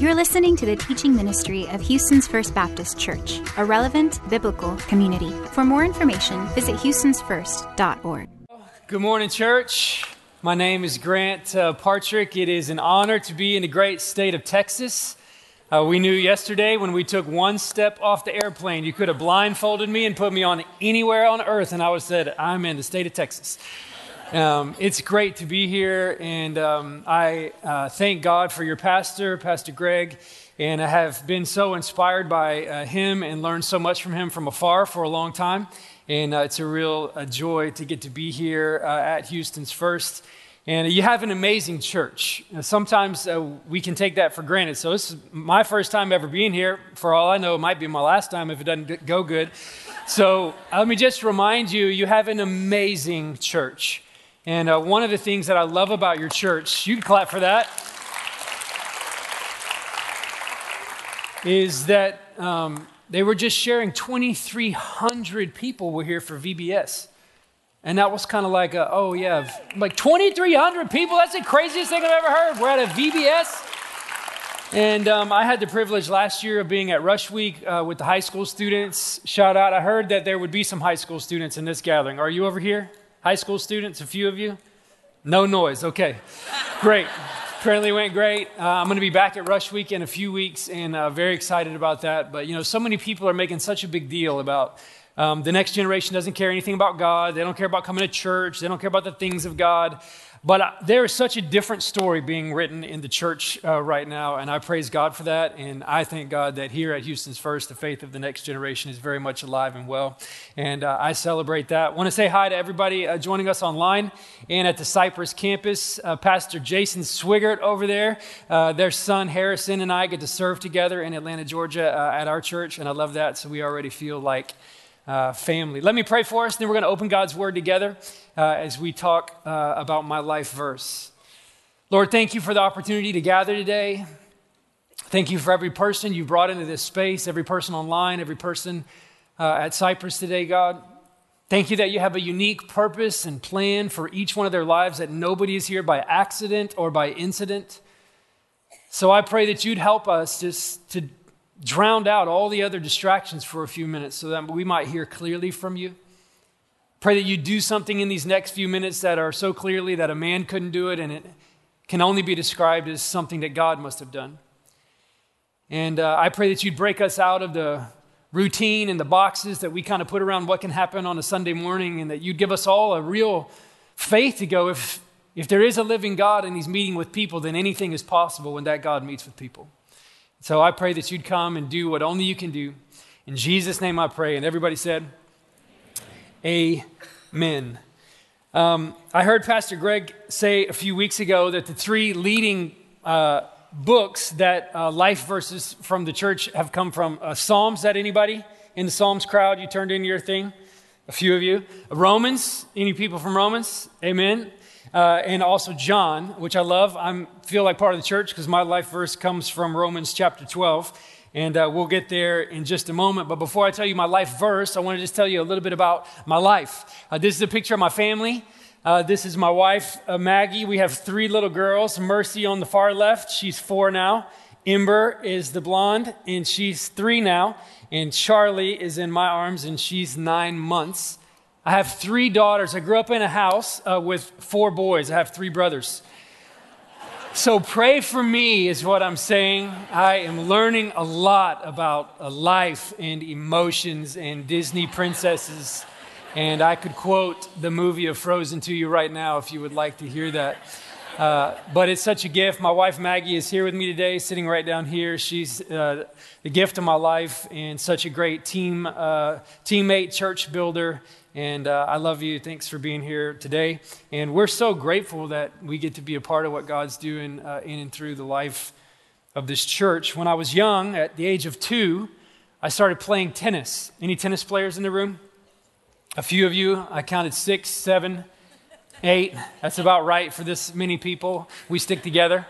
You're listening to the teaching ministry of Houston's First Baptist Church, a relevant biblical community. For more information, visit houstonsfirst.org. Good morning, church. My name is Grant uh, Partrick. It is an honor to be in the great state of Texas. Uh, we knew yesterday when we took one step off the airplane, you could have blindfolded me and put me on anywhere on earth, and I would have said, I'm in the state of Texas. Um, it's great to be here, and um, I uh, thank God for your pastor, Pastor Greg, and I have been so inspired by uh, him and learned so much from him from afar for a long time. And uh, it's a real uh, joy to get to be here uh, at Houston's First. And you have an amazing church. Sometimes uh, we can take that for granted. So, this is my first time ever being here. For all I know, it might be my last time if it doesn't go good. So, let me just remind you you have an amazing church. And uh, one of the things that I love about your church, you can clap for that, is that um, they were just sharing 2,300 people were here for VBS. And that was kind of like, a, oh yeah, like 2,300 people? That's the craziest thing I've ever heard. We're at a VBS. And um, I had the privilege last year of being at Rush Week uh, with the high school students. Shout out, I heard that there would be some high school students in this gathering. Are you over here? High school students, a few of you? No noise. Okay. Great. Apparently went great. Uh, I'm going to be back at Rush Week in a few weeks and uh, very excited about that. But, you know, so many people are making such a big deal about um, the next generation doesn't care anything about God. They don't care about coming to church. They don't care about the things of God. But uh, there is such a different story being written in the church uh, right now, and I praise God for that. And I thank God that here at Houston's First, the faith of the next generation is very much alive and well. And uh, I celebrate that. I want to say hi to everybody uh, joining us online and at the Cypress campus. Uh, Pastor Jason Swigert over there, uh, their son Harrison and I get to serve together in Atlanta, Georgia at our church, and I love that. So we already feel like uh, family. Let me pray for us, then we're going to open God's Word together uh, as we talk uh, about my life verse. Lord, thank you for the opportunity to gather today. Thank you for every person you brought into this space, every person online, every person uh, at Cypress today, God. Thank you that you have a unique purpose and plan for each one of their lives, that nobody is here by accident or by incident. So I pray that you'd help us just to drowned out all the other distractions for a few minutes so that we might hear clearly from you. Pray that you do something in these next few minutes that are so clearly that a man couldn't do it and it can only be described as something that God must have done. And uh, I pray that you'd break us out of the routine and the boxes that we kind of put around what can happen on a Sunday morning and that you'd give us all a real faith to go if, if there is a living God and he's meeting with people, then anything is possible when that God meets with people. So I pray that you'd come and do what only you can do. In Jesus' name I pray. And everybody said, Amen. Um, I heard Pastor Greg say a few weeks ago that the three leading uh, books that uh, life verses from the church have come from uh, Psalms. That anybody in the Psalms crowd? You turned in your thing? A few of you. Romans. Any people from Romans? Amen uh, and also John, which I love. I feel like part of the church because my life verse comes from Romans chapter 12. And uh, we'll get there in just a moment. But before I tell you my life verse, I want to just tell you a little bit about my life. Uh, this is a picture of my family. Uh, this is my wife, uh, Maggie. We have three little girls. Mercy on the far left, she's four now. Ember is the blonde, and she's three now. And Charlie is in my arms, and she's nine months. I have three daughters. I grew up in a house uh, with four boys. I have three brothers. So pray for me, is what I'm saying. I am learning a lot about uh, life and emotions and Disney princesses. And I could quote the movie of Frozen to you right now if you would like to hear that. Uh, but it's such a gift. My wife Maggie is here with me today, sitting right down here. She's uh, the gift of my life and such a great team, uh, teammate, church builder, and uh, I love you. Thanks for being here today. And we're so grateful that we get to be a part of what God's doing uh, in and through the life of this church. When I was young, at the age of two, I started playing tennis. Any tennis players in the room? A few of you. I counted six, seven, eight. That's about right for this many people. We stick together.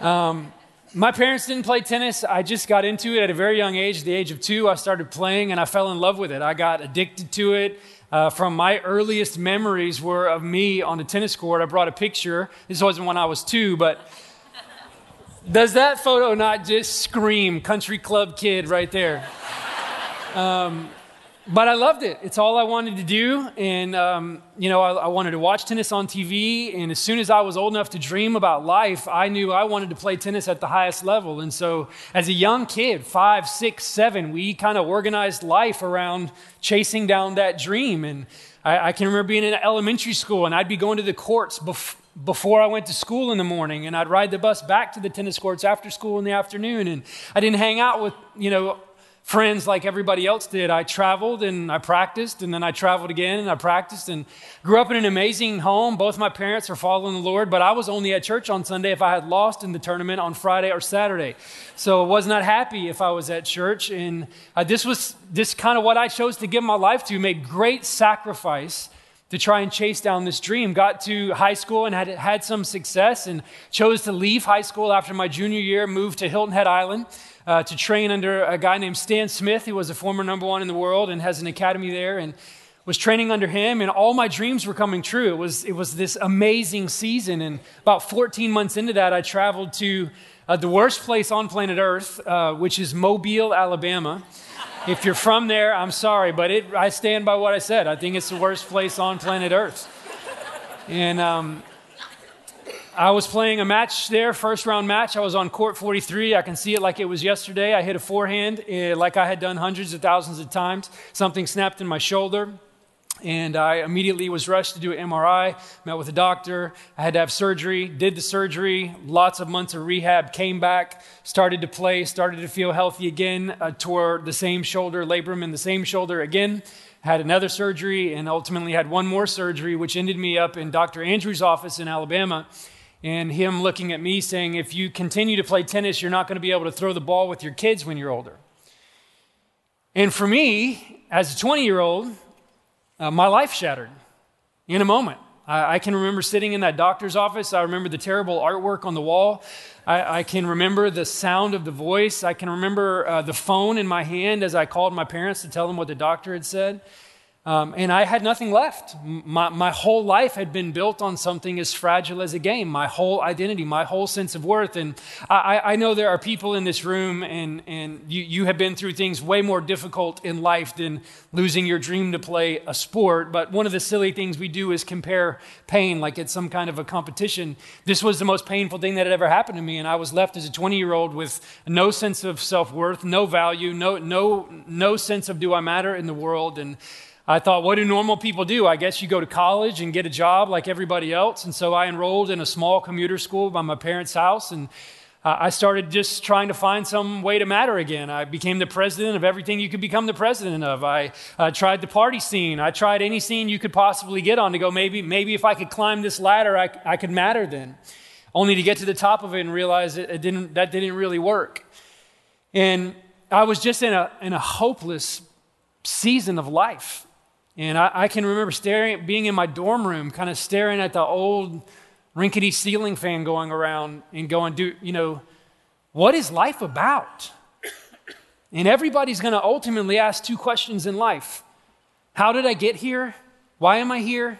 Um, my parents didn't play tennis. I just got into it at a very young age. the age of two, I started playing and I fell in love with it. I got addicted to it. Uh, from my earliest memories were of me on the tennis court. I brought a picture. This wasn't when I was two, but Does that photo not just scream country club kid right there? Um, but I loved it. It's all I wanted to do. And, um, you know, I, I, wanted to watch tennis on TV. And as soon as I was old enough to dream about life, I knew I wanted to play tennis at the highest level. And so, as a young kid, five, six, seven, we kind of organized life around chasing down that dream. And I, I, can remember being in elementary school, and I'd be going to the courts bef- before I went to school in the morning, and I'd ride the bus back to the tennis courts after school in the afternoon. And I didn't hang out with, you know, friends like everybody else did. I traveled and I practiced, and then I traveled again and I practiced and grew up in an amazing home. Both my parents are following the Lord, but I was only at church on Sunday if I had lost in the tournament on Friday or Saturday. So I was not happy if I was at church. And uh, this was this kind of what I chose to give my life to, made great sacrifice to try and chase down this dream. Got to high school and had, had some success and chose to leave high school after my junior year, moved to Hilton Head Island uh, to train under a guy named Stan Smith, who was a former number one in the world and has an academy there, and was training under him. And all my dreams were coming true. It was, it was this amazing season. And about 14 months into that, I traveled to uh, the worst place on planet Earth, uh, which is Mobile, Alabama. If you're from there, I'm sorry, but it, I stand by what I said. I think it's the worst place on planet Earth. And um, I was playing a match there, first round match. I was on court 43. I can see it like it was yesterday. I hit a forehand uh, like I had done hundreds of thousands of times. Something snapped in my shoulder. And I immediately was rushed to do an MRI, met with a doctor. I had to have surgery, did the surgery, lots of months of rehab, came back, started to play, started to feel healthy again, uh, tore the same shoulder, labrum in the same shoulder again had another surgery and ultimately had one more surgery, which ended me up in Dr. Andrews' office in Alabama and him looking at me saying, If you continue to play tennis, you're not going to be able to throw the ball with your kids when you're older. And for me, as a 20 year old, uh, my life shattered in a moment. I, I, can remember sitting in that doctor's office. I remember the terrible artwork on the wall. I, I can remember the sound of the voice. I can remember uh, the phone in my hand as I called my parents to tell them what the doctor had said. Um, and I had nothing left. My, my whole life had been built on something as fragile as a game, my whole identity, my whole sense of worth. And I, I know there are people in this room, and, and you, you have been through things way more difficult in life than losing your dream to play a sport. But one of the silly things we do is compare pain like it's some kind of a competition. This was the most painful thing that had ever happened to me, and I was left as a 20 year old with no sense of self worth, no value, no, no, no sense of do I matter in the world. And I thought, what do normal people do? I guess you go to college and get a job like everybody else. And so I enrolled in a small commuter school by my parents' house. And uh, I started just trying to find some way to matter again. I became the president of everything you could become the president of. I uh, tried the party scene. I tried any scene you could possibly get on to go, maybe, maybe if I could climb this ladder, I, I could matter then. Only to get to the top of it and realize it, it didn't, that didn't really work. And I was just in a, in a hopeless season of life. And I, I can remember staring, being in my dorm room, kind of staring at the old rinkety ceiling fan going around and going, do, you know, what is life about? And everybody's going to ultimately ask two questions in life How did I get here? Why am I here?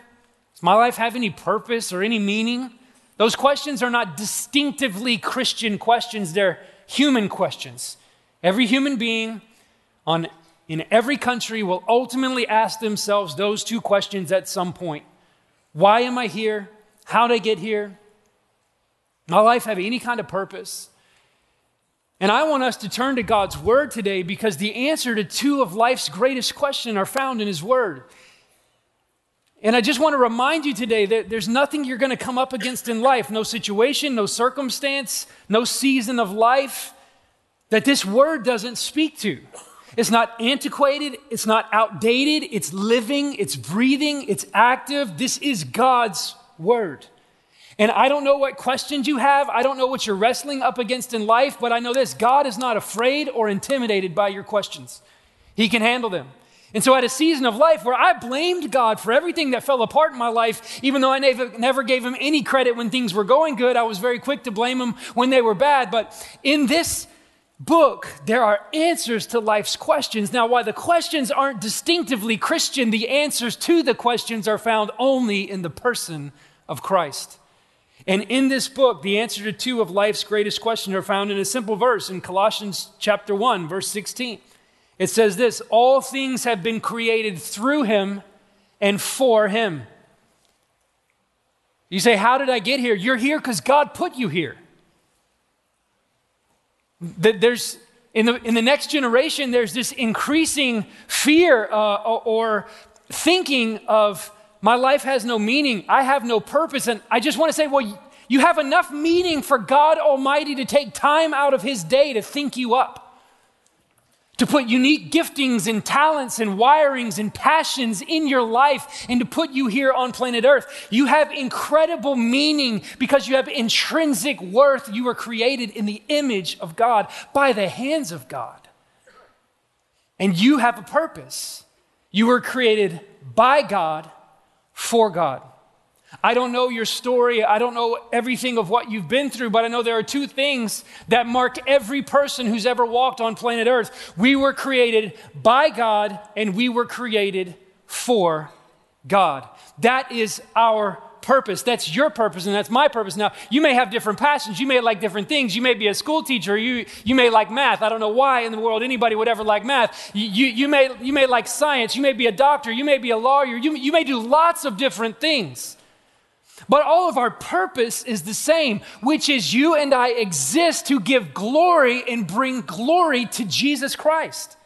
Does my life have any purpose or any meaning? Those questions are not distinctively Christian questions, they're human questions. Every human being on in every country will ultimately ask themselves those two questions at some point Why am I here? How did I get here? My life have any kind of purpose? And I want us to turn to God's Word today because the answer to two of life's greatest questions are found in His Word. And I just want to remind you today that there's nothing you're going to come up against in life no situation, no circumstance, no season of life that this Word doesn't speak to. It's not antiquated, it's not outdated, it's living, it's breathing, it's active. This is God's word. And I don't know what questions you have. I don't know what you're wrestling up against in life, but I know this God is not afraid or intimidated by your questions. He can handle them. And so, at a season of life where I blamed God for everything that fell apart in my life, even though I never, gave him any credit when things were going good, I was very quick to blame him when they were bad. But in this book, there are answers to life's questions. Now, why the questions aren't distinctively Christian, the answers to the questions are found only in the person of Christ. And in this book, the answer to two of life's greatest questions are found in a simple verse in Colossians chapter 1, verse 16. It says this All things have been created through him and for him. You say, How did I get here? You're here because God put you here. There's, in, the, in the next generation, there's this increasing fear uh, or thinking of my life has no meaning, I have no purpose. And I just want to say, well, you have enough meaning for God Almighty to take time out of His day to think you up to put unique giftings and talents and wirings and passions in your life and to put you here on planet Earth. You have incredible meaning because you have intrinsic worth. You were created in the image of God by the hands of God. And you have a purpose. You were created by God for God. I don't know your story. I don't know everything of what you've been through, but I know there are two things that mark every person who's ever walked on planet Earth. We were created by God and we were created for God. That is our purpose. That's your purpose and that's my purpose. Now, you may have different passions. You may like different things. You may be a school teacher. You, you may like math. I don't know why in the world anybody would ever like math. You, you, you, may, you may like science. You may be a doctor. You may be a lawyer. You, you may do lots of different things. But all of our purpose is the same, which is you and I exist to give glory and bring glory to Jesus Christ.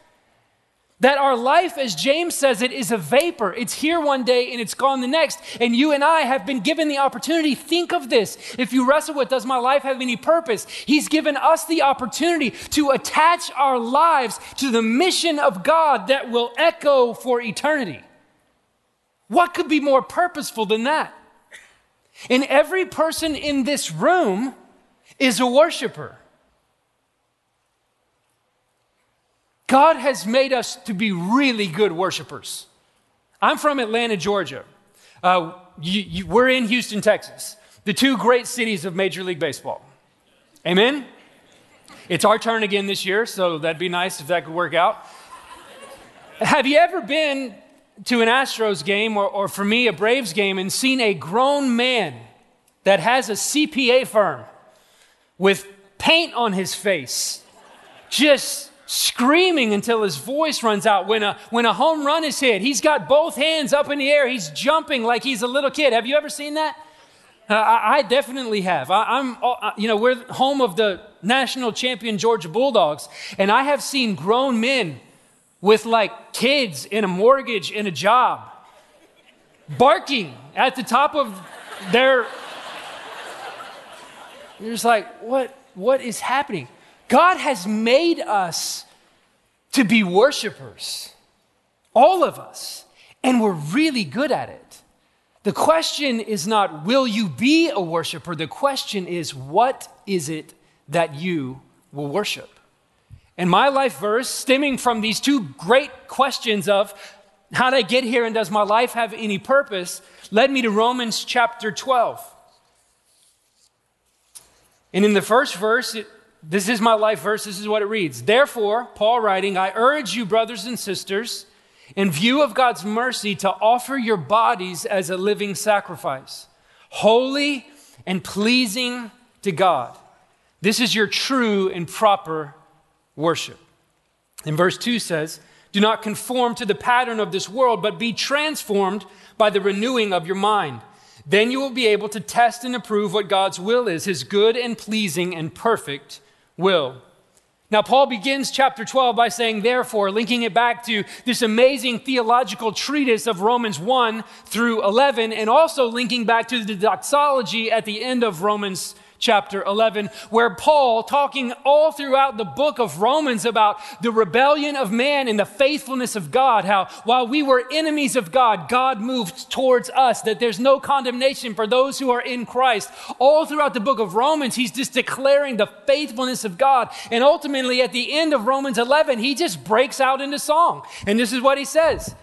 That our life, as James says it, is a vapor. It's here one day and it's gone the next. And you and I have been given the opportunity. Think of this. If you wrestle with, does my life have any purpose? He's given us the opportunity to attach our lives to the mission of God that will echo for eternity. What could be more purposeful than that? And every person in this room is a worshiper. God has made us to be really good worshipers. I'm from Atlanta, Georgia. Uh, you, you, we're in Houston, Texas, the two great cities of Major League Baseball. Amen? It's our turn again this year, so that'd be nice if that could work out. Have you ever been to an Astros game or, or for me, a Braves game, and seen a grown man that has a CPA firm with paint on his face, just screaming until his voice runs out. When a, when a home run is hit, he's got both hands up in the air. He's jumping like he's a little kid. Have you ever seen that? Uh, I, I, definitely have. I, am uh, you know, we're home of the national champion Georgia Bulldogs, and I have seen grown men with like kids in a mortgage in a job barking at the top of their you're just like what what is happening? God has made us to be worshipers all of us and we're really good at it. The question is not will you be a worshiper? The question is what is it that you will worship and my life verse, stemming from these two great questions of how did I get here and does my life have any purpose, led me to Romans chapter 12. And in the first verse, it, this is my life verse, this is what it reads. Therefore, Paul writing, I urge you, brothers and sisters, in view of God's mercy, to offer your bodies as a living sacrifice, holy and pleasing to God. This is your true and proper worship. And verse 2 says, Do not conform to the pattern of this world, but be transformed by the renewing of your mind. Then you will be able to test and approve what God's will is, his good and pleasing and perfect will. Now, Paul begins chapter 12 by saying, therefore, linking it back to this amazing theological treatise of Romans 1 through 11, and also linking back to the doxology at the end of Romans chapter 11, where Paul, talking all throughout the book of Romans about the rebellion of man and the faithfulness of God, how while we were enemies of God, God moved towards us, that there's no condemnation for those who are in Christ. All throughout the book of Romans, he's just declaring the faithfulness of God. And ultimately, at the end of Romans 11, he just breaks out into song. And this is what he says.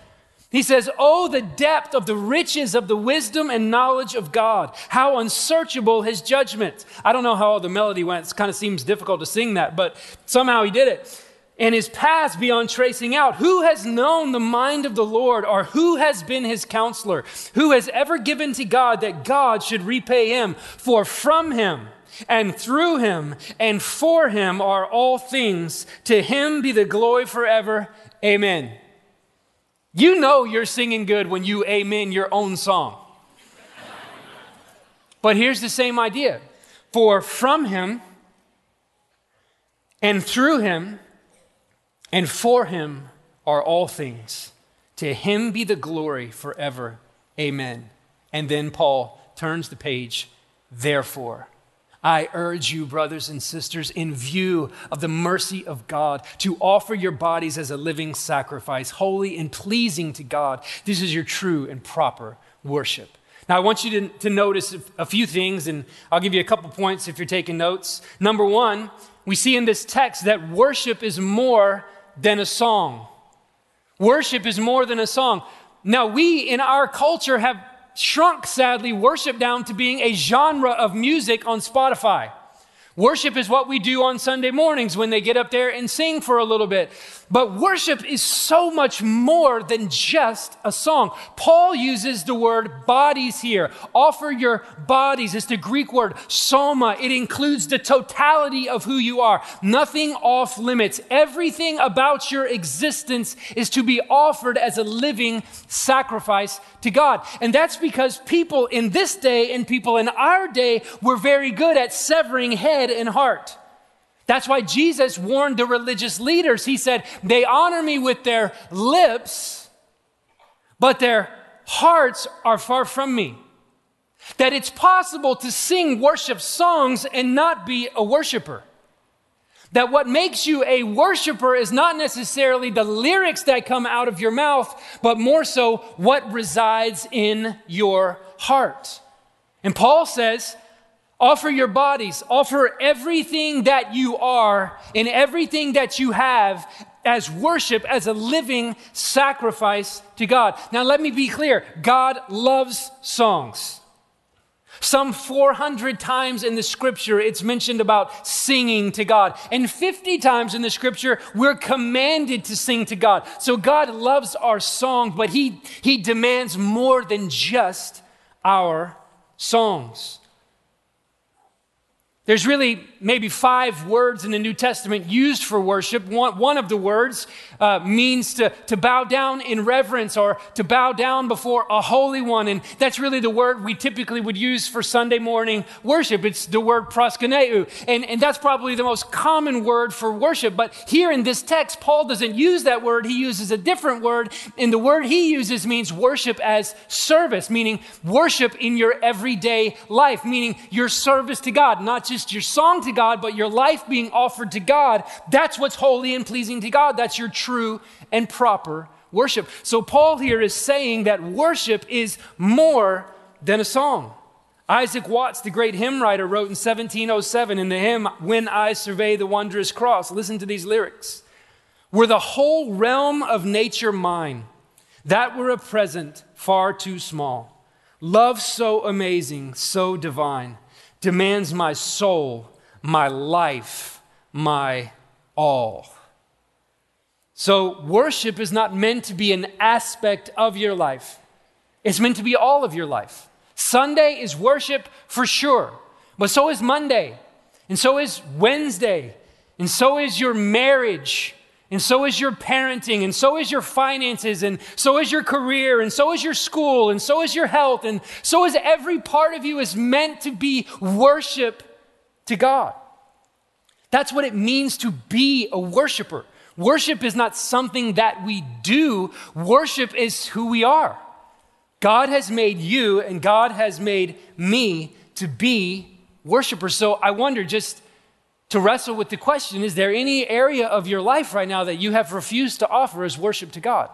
He says, Oh, the depth of the riches of the wisdom and knowledge of God. How unsearchable his judgment. I don't know how the melody went. It kind of seems difficult to sing that, but somehow he did it. and his paths beyond tracing out. Who has known the mind of the Lord, or who has been his counselor? Who has ever given to God that God should repay him? For from him, and through him, and for him are all things. To him be the glory forever. Amen. You know you're singing good when you amen your own song. but here's the same idea. For from him, and through him, and for him are all things. To him be the glory forever. Amen. And then Paul turns the page. Therefore, I urge you, brothers and sisters, in view of the mercy of God, to offer your bodies as a living sacrifice, holy and pleasing to God. This is your true and proper worship. Now, I want you to, to notice a few things, and I'll give you a couple points if you're taking notes. Number one, we see in this text that worship is more than a song. Worship is more than a song. Now, we in our culture have shrunk, sadly, worship down to being a genre of music on Spotify. Worship is what we do on Sunday mornings when they get up there and sing for a little bit. But worship is so much more than just a song. Paul uses the word bodies here. Offer your bodies. It's the Greek word soma. It includes the totality of who you are. Nothing off limits. Everything about your existence is to be offered as a living sacrifice to God. And that's because people in this day and people in our day were very good at severing head and heart. That's why Jesus warned the religious leaders. He said, They honor me with their lips, but their hearts are far from me. That it's possible to sing worship songs and not be a worshiper. That what makes you a worshiper is not necessarily the lyrics that come out of your mouth, but more so what resides in your heart. And Paul says, Offer your bodies, offer everything that you are and everything that you have as worship, as a living sacrifice to God. Now, let me be clear God loves songs. Some 400 times in the scripture, it's mentioned about singing to God. And 50 times in the scripture, we're commanded to sing to God. So God loves our song, but He, he demands more than just our songs. There's really maybe five words in the New Testament used for worship. One, one of the words uh, means to, to bow down in reverence or to bow down before a holy one. And that's really the word we typically would use for Sunday morning worship. It's the word proskuneo. And, and that's probably the most common word for worship. But here in this text, Paul doesn't use that word. He uses a different word. And the word he uses means worship as service, meaning worship in your everyday life, meaning your service to God, not just your song to God, but your life being offered to God, that's what's holy and pleasing to God. That's your true and proper worship. So, Paul here is saying that worship is more than a song. Isaac Watts, the great hymn writer, wrote in 1707 in the hymn, When I Survey the Wondrous Cross. Listen to these lyrics. Were the whole realm of nature mine, that were a present far too small. Love so amazing, so divine, demands my soul my life, my all. So, worship is not meant to be an aspect of your life, it's meant to be all of your life. Sunday is worship for sure, but so is Monday, and so is Wednesday, and so is your marriage. And so is your parenting, and so is your finances, and so is your career, and so is your school, and so is your health, and so is every part of you is meant to be worship to God. That's what it means to be a worshiper. Worship is not something that we do, worship is who we are. God has made you and God has made me to be worshipers. So I wonder just to wrestle with the question is there any area of your life right now that you have refused to offer as worship to God?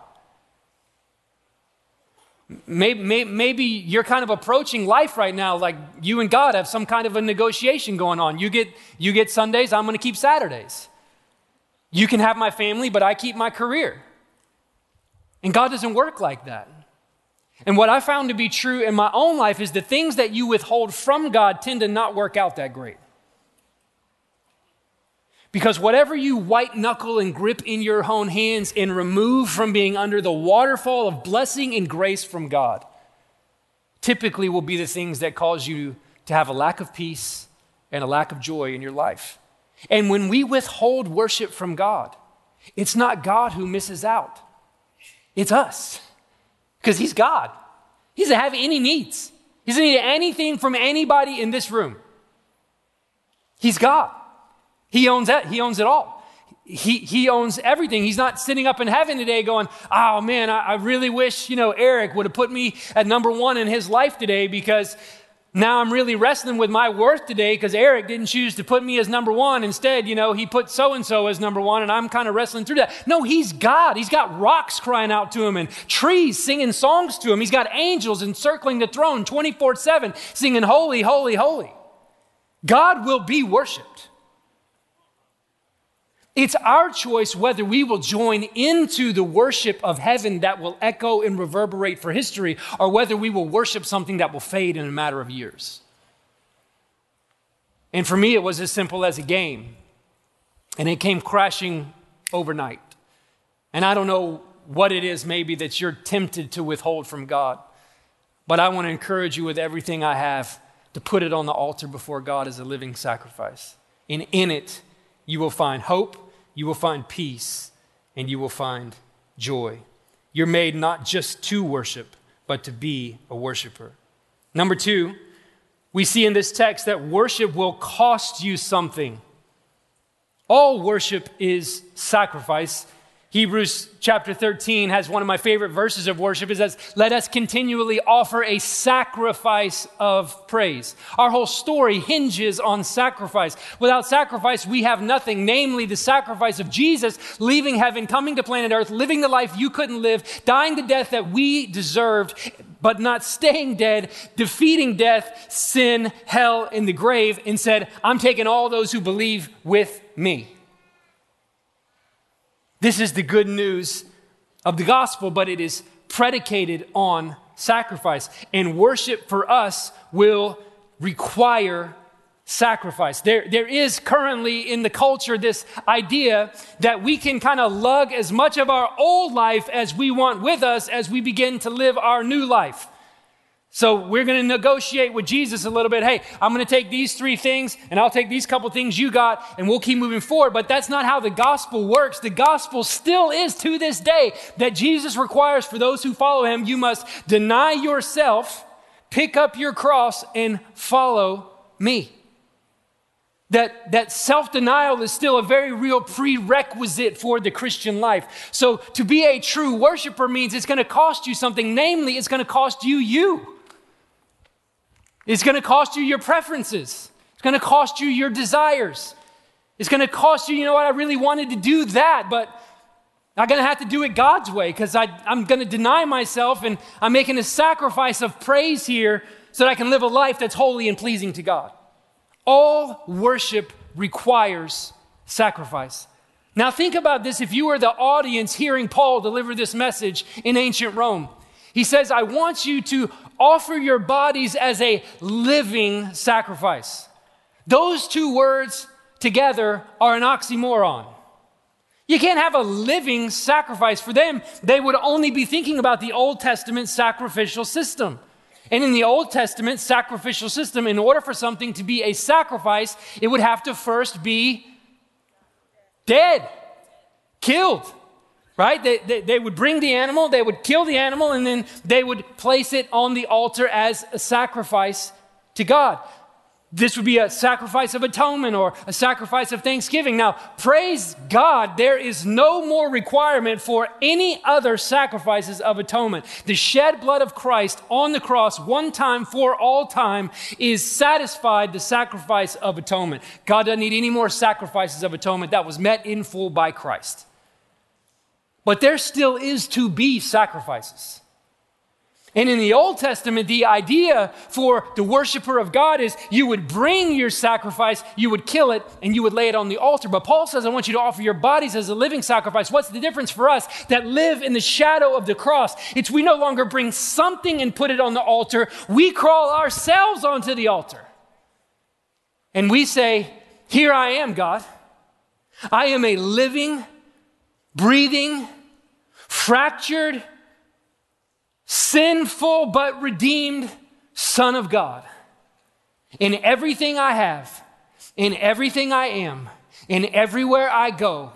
Maybe, maybe, you're kind of approaching life right now like you and God have some kind of a negotiation going on. You get, you get Sundays, I'm going to keep Saturdays. You can have my family, but I keep my career. And God doesn't work like that. And what I found to be true in my own life is the things that you withhold from God tend to not work out that great. Because whatever you white knuckle and grip in your own hands and remove from being under the waterfall of blessing and grace from God, typically will be the things that cause you to have a lack of peace and a lack of joy in your life. And when we withhold worship from God, it's not God who misses out, it's us. Because He's God. He doesn't have any needs, He doesn't need anything from anybody in this room. He's God. He owns that. He owns it all. He, he owns everything. He's not sitting up in heaven today going, oh man, I, I really wish, you know, Eric would have put me at number one in his life today because now I'm really wrestling with my worth today because Eric didn't choose to put me as number one. Instead, you know, he put so and so as number one, and I'm kind of wrestling through that. No, he's God. He's got rocks crying out to him and trees singing songs to him. He's got angels encircling the throne 24 7, singing, Holy, holy, holy. God will be worshiped. It's our choice whether we will join into the worship of heaven that will echo and reverberate for history, or whether we will worship something that will fade in a matter of years. And for me, it was as simple as a game, and it came crashing overnight. And I don't know what it is, maybe, that you're tempted to withhold from God, but I want to encourage you with everything I have to put it on the altar before God as a living sacrifice. And in it, you will find hope you will find peace and you will find joy. You're made not just to worship, but to be a worshiper. Number two, we see in this text that worship will cost you something. All worship is sacrifice. Hebrews chapter 13 has one of my favorite verses of worship. It says, Let us continually offer a sacrifice of praise. Our whole story hinges on sacrifice. Without sacrifice, we have nothing, namely the sacrifice of Jesus leaving heaven, coming to planet Earth, living the life you couldn't live, dying the death that we deserved, but not staying dead, defeating death, sin, hell, and the grave, and said, I'm taking all those who believe with me. This is the good news of the gospel, but it is predicated on sacrifice. And worship for us will require sacrifice. There, there is currently in the culture this idea that we can kind of lug as much of our old life as we want with us as we begin to live our new life. So we're going to negotiate with Jesus a little bit. Hey, I'm going to take these three things and I'll take these couple things you got and we'll keep moving forward. But that's not how the gospel works. The gospel still is to this day that Jesus requires for those who follow him, you must deny yourself, pick up your cross and follow me. That, that self denial is still a very real prerequisite for the Christian life. So, to be a true worshiper means it's going to cost you something. Namely, it's going to cost you you. It's going to cost you your preferences. It's going to cost you your desires. It's going to cost you, you know what, I really wanted to do that, but I'm going to have to do it God's way because I'm going to deny myself and I'm making a sacrifice of praise here so that I can live a life that's holy and pleasing to God. All worship requires sacrifice. Now, think about this if you were the audience hearing Paul deliver this message in ancient Rome. He says, I want you to offer your bodies as a living sacrifice. Those two words together are an oxymoron. You can't have a living sacrifice. For them, they would only be thinking about the Old Testament sacrificial system. And in the Old Testament sacrificial system, in order for something to be a sacrifice, it would have to first be dead, killed right? They, they, they, would bring the animal, they would kill the animal, and then they would place it on the altar as a sacrifice to God. This would be a sacrifice of atonement or a sacrifice of thanksgiving. Now, praise God, there is no more requirement for any other sacrifices of atonement. The shed blood of Christ on the cross, one time for all time, is satisfied the sacrifice of atonement. God doesn't need any more sacrifices of atonement. That was met in full by Christ. But there still is to be sacrifices. And in the Old Testament, the idea for the worshiper of God is you would bring your sacrifice, you would kill it, and you would lay it on the altar. But Paul says, I want you to offer your bodies as a living sacrifice. What's the difference for us that live in the shadow of the cross? It's we no longer bring something and put it on the altar, we crawl ourselves onto the altar. And we say, Here I am, God. I am a living, breathing, fractured, sinful but redeemed Son of God. In everything I have, in everything I am, in everywhere I go,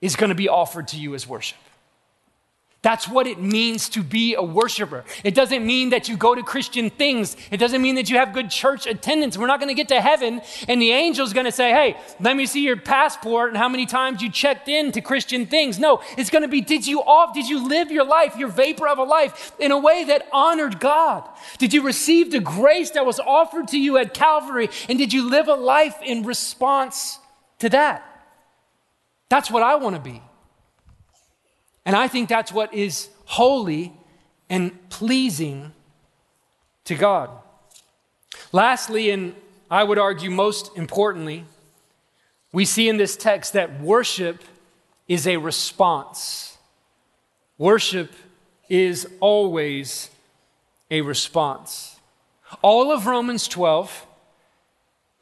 is going to be offered to you as worship. That's what it means to be a worshiper. It doesn't mean that you go to Christian things. It doesn't mean that you have good church attendance. We're not going to get to heaven and the angel's going to say, hey, let me see your passport and how many times you checked in to Christian things. No, it's going to be, did you off, did you live your life, your vapor of a life in a way that honored God? Did you receive the grace that was offered to you at Calvary? And did you live a life in response to that? That's what I want to be. And I think that's what is holy and pleasing to God. Lastly, and I would argue most importantly, we see in this text that worship is a response. Worship is always a response. All of Romans 12,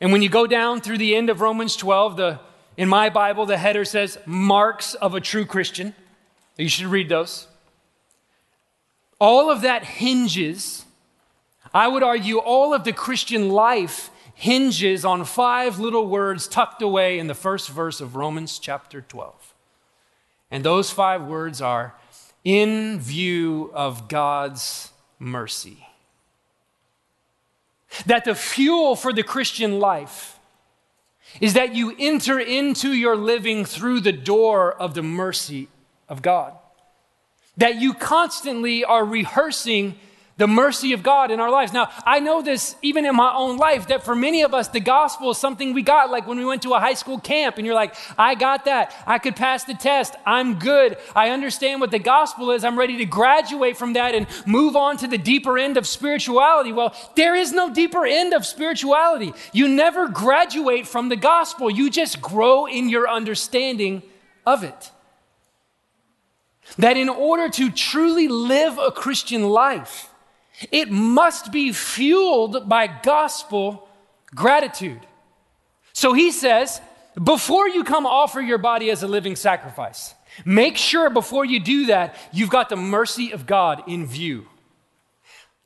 and when you go down through the end of Romans 12, the, in my Bible, the header says, marks of a true Christian. You should read those. All of that hinges, I would argue, all of the Christian life hinges on five little words tucked away in the first verse of Romans chapter 12. And those five words are in view of God's mercy. That the fuel for the Christian life is that you enter into your living through the door of the mercy of God. That you constantly are rehearsing the mercy of God in our lives. Now, I know this even in my own life that for many of us, the gospel is something we got like when we went to a high school camp and you're like, I got that. I could pass the test. I'm good. I understand what the gospel is. I'm ready to graduate from that and move on to the deeper end of spirituality. Well, there is no deeper end of spirituality. You never graduate from the gospel, you just grow in your understanding of it. That in order to truly live a Christian life, it must be fueled by gospel gratitude. So he says, before you come offer your body as a living sacrifice, make sure before you do that, you've got the mercy of God in view.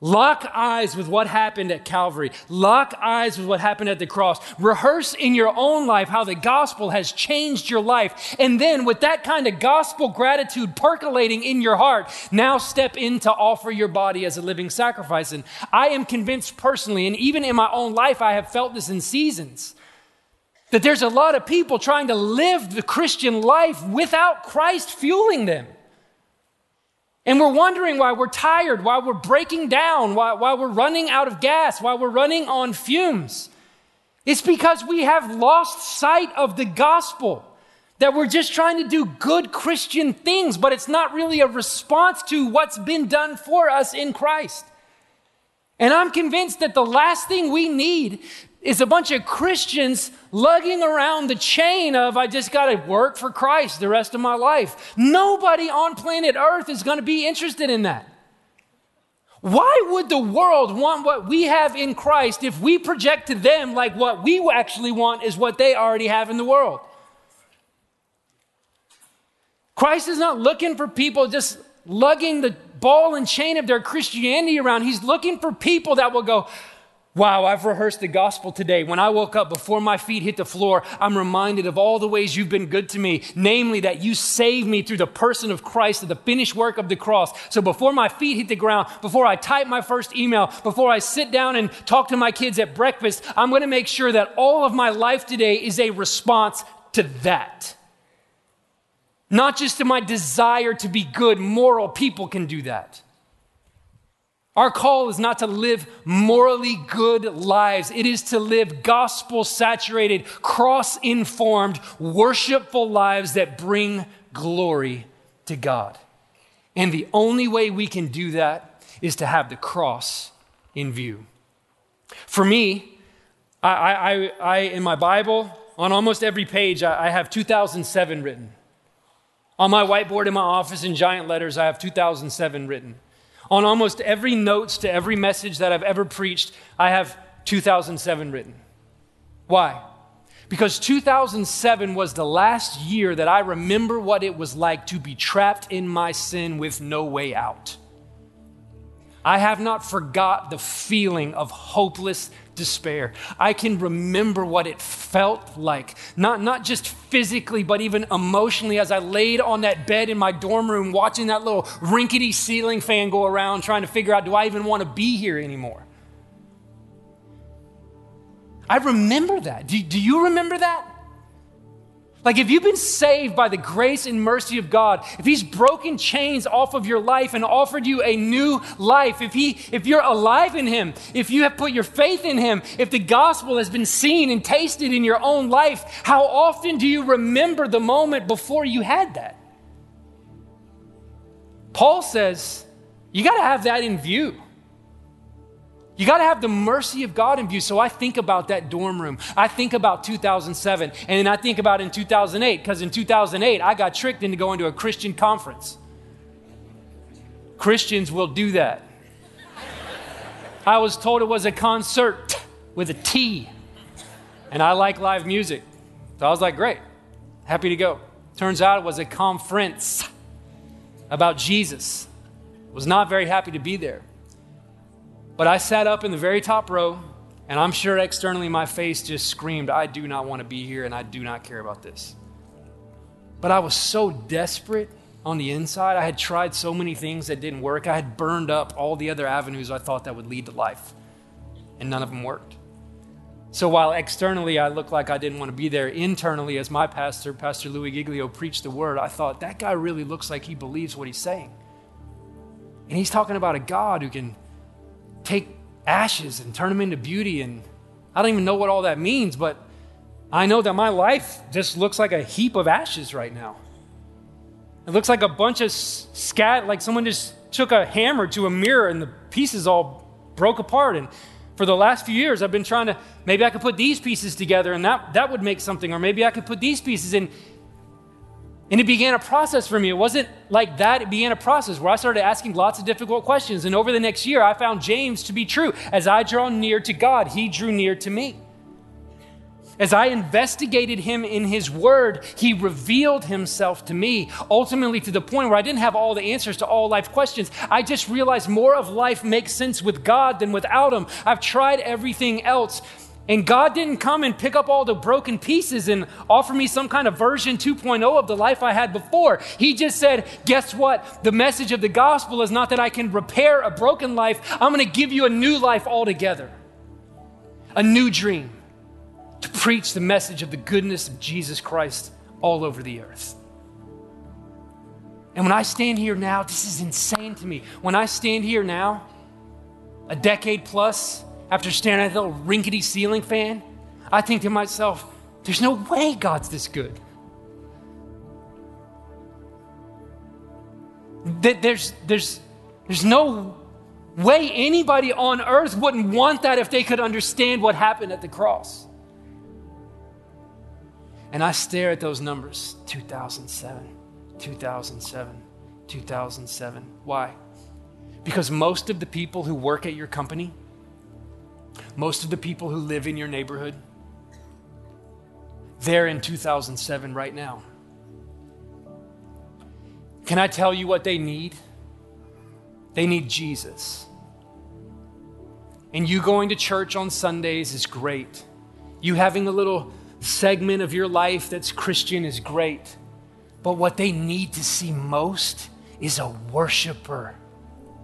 Lock eyes with what happened at Calvary. Lock eyes with what happened at the cross. Rehearse in your own life how the gospel has changed your life. And then, with that kind of gospel gratitude percolating in your heart, now step in to offer your body as a living sacrifice. And I am convinced personally, and even in my own life, I have felt this in seasons, that there's a lot of people trying to live the Christian life without Christ fueling them. And we're wondering why we're tired, why we're breaking down, why, why we're running out of gas, why we're running on fumes. It's because we have lost sight of the gospel. That we're just trying to do good Christian things, but it's not really a response to what's been done for us in Christ. And I'm convinced that the last thing we need is a bunch of Christians lugging around the chain of, I just got to work for Christ the rest of my life. Nobody on planet Earth is going to be interested in that. Why would the world want what we have in Christ if we project to them like what we actually want is what they already have in the world? Christ is not looking for people just lugging the ball and chain of their Christianity around. He's looking for people that will go, Wow, I've rehearsed the gospel today. When I woke up, before my feet hit the floor, I'm reminded of all the ways you've been good to me, namely that you saved me through the person of Christ, through the finished work of the cross. So before my feet hit the ground, before I type my first email, before I sit down and talk to my kids at breakfast, I'm going to make sure that all of my life today is a response to that. Not just to my desire to be good, moral people can do that. Our call is not to live morally good lives. It is to live gospel saturated, cross informed, worshipful lives that bring glory to God. And the only way we can do that is to have the cross in view. For me, I, I, I in my Bible, on almost every page, I, I have 2007 written. On my whiteboard in my office in giant letters, I have 2007 written. On almost every notes to every message that I've ever preached, I have 2007 written. Why? Because 2007 was the last year that I remember what it was like to be trapped in my sin with no way out. I have not forgot the feeling of hopeless despair. I can remember what it felt like, not, not just physically, but even emotionally, as I laid on that bed in my dorm room watching that little rinkety ceiling fan go around, trying to figure out do I even want to be here anymore? I remember that. Do, do you remember that? Like, if you've been saved by the grace and mercy of God, if He's broken chains off of your life and offered you a new life, if, he, if you're alive in Him, if you have put your faith in Him, if the gospel has been seen and tasted in your own life, how often do you remember the moment before you had that? Paul says, you got to have that in view. You got to have the mercy of God in view. So I think about that dorm room. I think about 2007. And then I think about in 2008, because in 2008, I got tricked into going to a Christian conference. Christians will do that. I was told it was a concert with a T. And I like live music. So I was like, great, happy to go. Turns out it was a conference about Jesus. Was not very happy to be there. But I sat up in the very top row, and I'm sure externally my face just screamed, I do not want to be here and I do not care about this. But I was so desperate on the inside. I had tried so many things that didn't work. I had burned up all the other avenues I thought that would lead to life, and none of them worked. So while externally I looked like I didn't want to be there, internally, as my pastor, Pastor Louis Giglio, preached the word, I thought that guy really looks like he believes what he's saying. And he's talking about a God who can take ashes and turn them into beauty. And I don't even know what all that means, but I know that my life just looks like a heap of ashes right now. It looks like a bunch of scat, like someone just took a hammer to a mirror and the pieces all broke apart. And for the last few years, I've been trying to, maybe I could put these pieces together and that, that would make something, or maybe I could put these pieces in. And it began a process for me. It wasn't like that. It began a process where I started asking lots of difficult questions. And over the next year, I found James to be true. As I draw near to God, he drew near to me. As I investigated him in his word, he revealed himself to me, ultimately to the point where I didn't have all the answers to all life questions. I just realized more of life makes sense with God than without him. I've tried everything else. And God didn't come and pick up all the broken pieces and offer me some kind of version 2.0 of the life I had before. He just said, Guess what? The message of the gospel is not that I can repair a broken life, I'm going to give you a new life altogether, a new dream to preach the message of the goodness of Jesus Christ all over the earth. And when I stand here now, this is insane to me. When I stand here now, a decade plus, after staring at that little rinkety ceiling fan, I think to myself, there's no way God's this good. There's, there's, there's no way anybody on earth wouldn't want that if they could understand what happened at the cross. And I stare at those numbers 2007, 2007, 2007. Why? Because most of the people who work at your company, most of the people who live in your neighborhood, they're in 2007 right now. Can I tell you what they need? They need Jesus. And you going to church on Sundays is great. You having a little segment of your life that's Christian is great. But what they need to see most is a worshiper,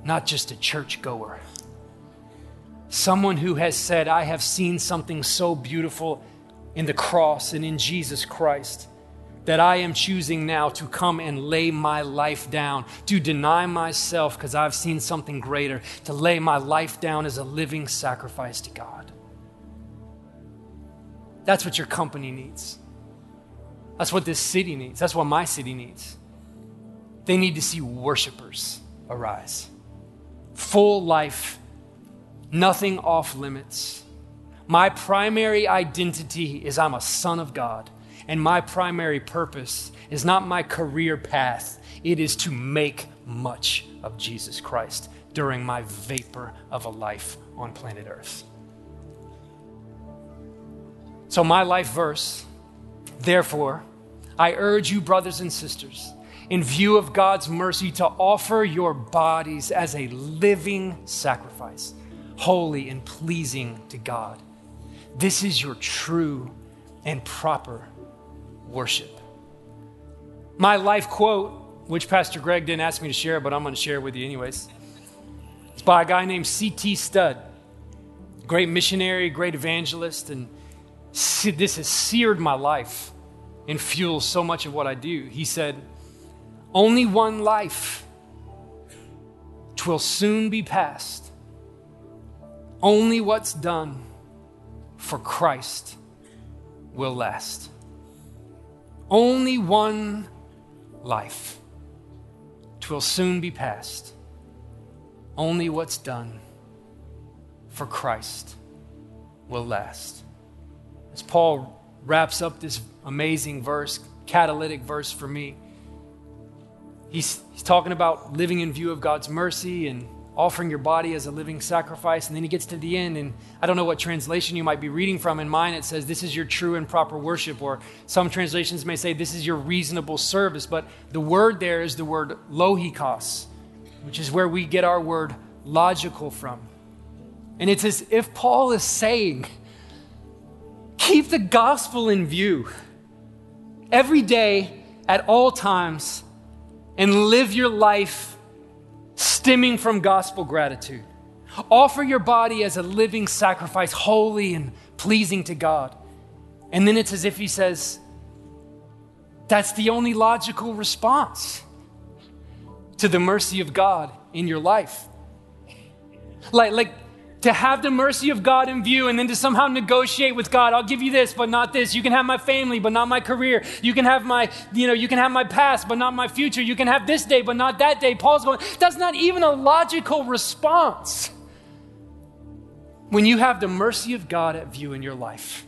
not just a churchgoer. Someone who has said, I have seen something so beautiful in the cross and in Jesus Christ that I am choosing now to come and lay my life down, to deny myself because I've seen something greater, to lay my life down as a living sacrifice to God. That's what your company needs. That's what this city needs. That's what my city needs. They need to see worshipers arise. Full life nothing off limits. My primary identity is I'm a son of God, and my primary purpose is not my career path, it is to make much of Jesus Christ during my vapor of a life on planet Earth. So, my life verse, therefore, I urge you, brothers and sisters, in view of God's mercy, to offer your bodies as a living sacrifice, holy and pleasing to God. This is your true and proper worship. My life quote, which Pastor Greg didn't ask me to share, but I'm going to share it with you anyways. It's by a guy named C.T. Studd, great missionary, great evangelist, and this has seared my life and fuels so much of what I do. He said, Only one life, twill soon be past. Only what's done for Christ will last. Only one life, twill soon be past. Only what's done for Christ will last. As Paul wraps up this amazing verse, catalytic verse for me, he's, he's talking about living in view of God's mercy and offering your body as a living sacrifice. And then he gets to the end, and I don't know what translation you might be reading from. In mine, it says, This is your true and proper worship. Or some translations may say, This is your reasonable service. But the word there is the word logikos, which is where we get our word logical from. And it's as if Paul is saying, Keep the gospel in view every day, at all times, and live your life stemming from gospel gratitude. Offer your body as a living sacrifice, holy and pleasing to God. And then it's as if he says, That's the only logical response to the mercy of God in your life. Like, like to have the mercy of God in view and then to somehow negotiate with God. I'll give you this, but not this. You can have my family, but not my career. You can have my, you know, you can have my past, but not my future. You can have this day, but not that day. Paul's going, that's not even a logical response when you have the mercy of God at view in your life.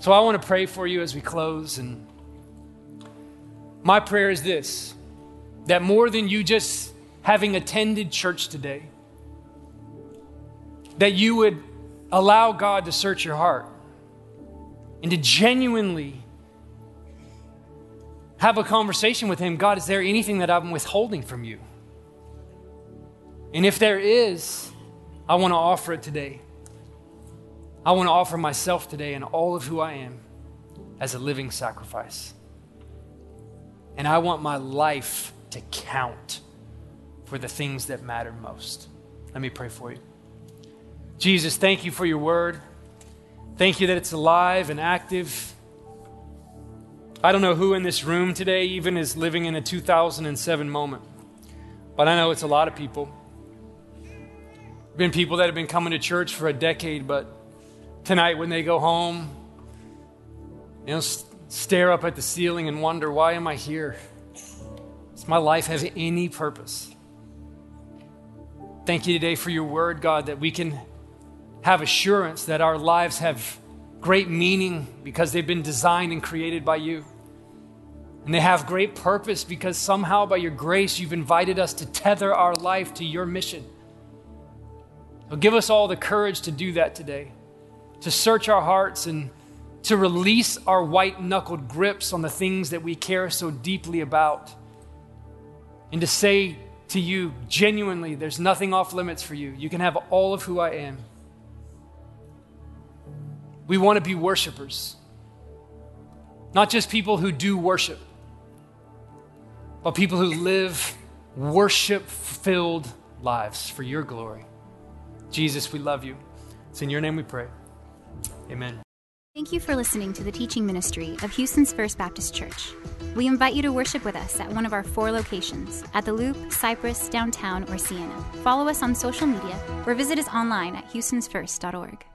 So I want to pray for you as we close. And my prayer is this that more than you just having attended church today, that you would allow God to search your heart and to genuinely have a conversation with Him God, is there anything that I'm withholding from you? And if there is, I want to offer it today. I want to offer myself today and all of who I am as a living sacrifice. And I want my life to count for the things that matter most. Let me pray for you. Jesus, thank you for your word. Thank you that it's alive and active. I don't know who in this room today even is living in a 2007 moment, but I know it's a lot of people. Been people that have been coming to church for a decade, but tonight when they go home, you know, stare up at the ceiling and wonder, why am I here? Does my life have any purpose? Thank you today for your word, God, that we can have assurance that our lives have great meaning because they've been designed and created by you. And they have great purpose because somehow by your grace you've invited us to tether our life to your mission. So give us all the courage to do that today, to search our hearts and to release our white knuckled grips on the things that we care so deeply about. And to say to you genuinely, there's nothing off limits for you. You can have all of who I am. We want to be worshipers, not just people who do worship, but people who live worship filled lives for your glory. Jesus, we love you. It's in your name we pray. Amen. Thank you for listening to the teaching ministry of Houston's First Baptist Church. We invite you to worship with us at one of our four locations at the Loop, Cypress, Downtown, or Sienna. Follow us on social media or visit us online at houstonsfirst.org.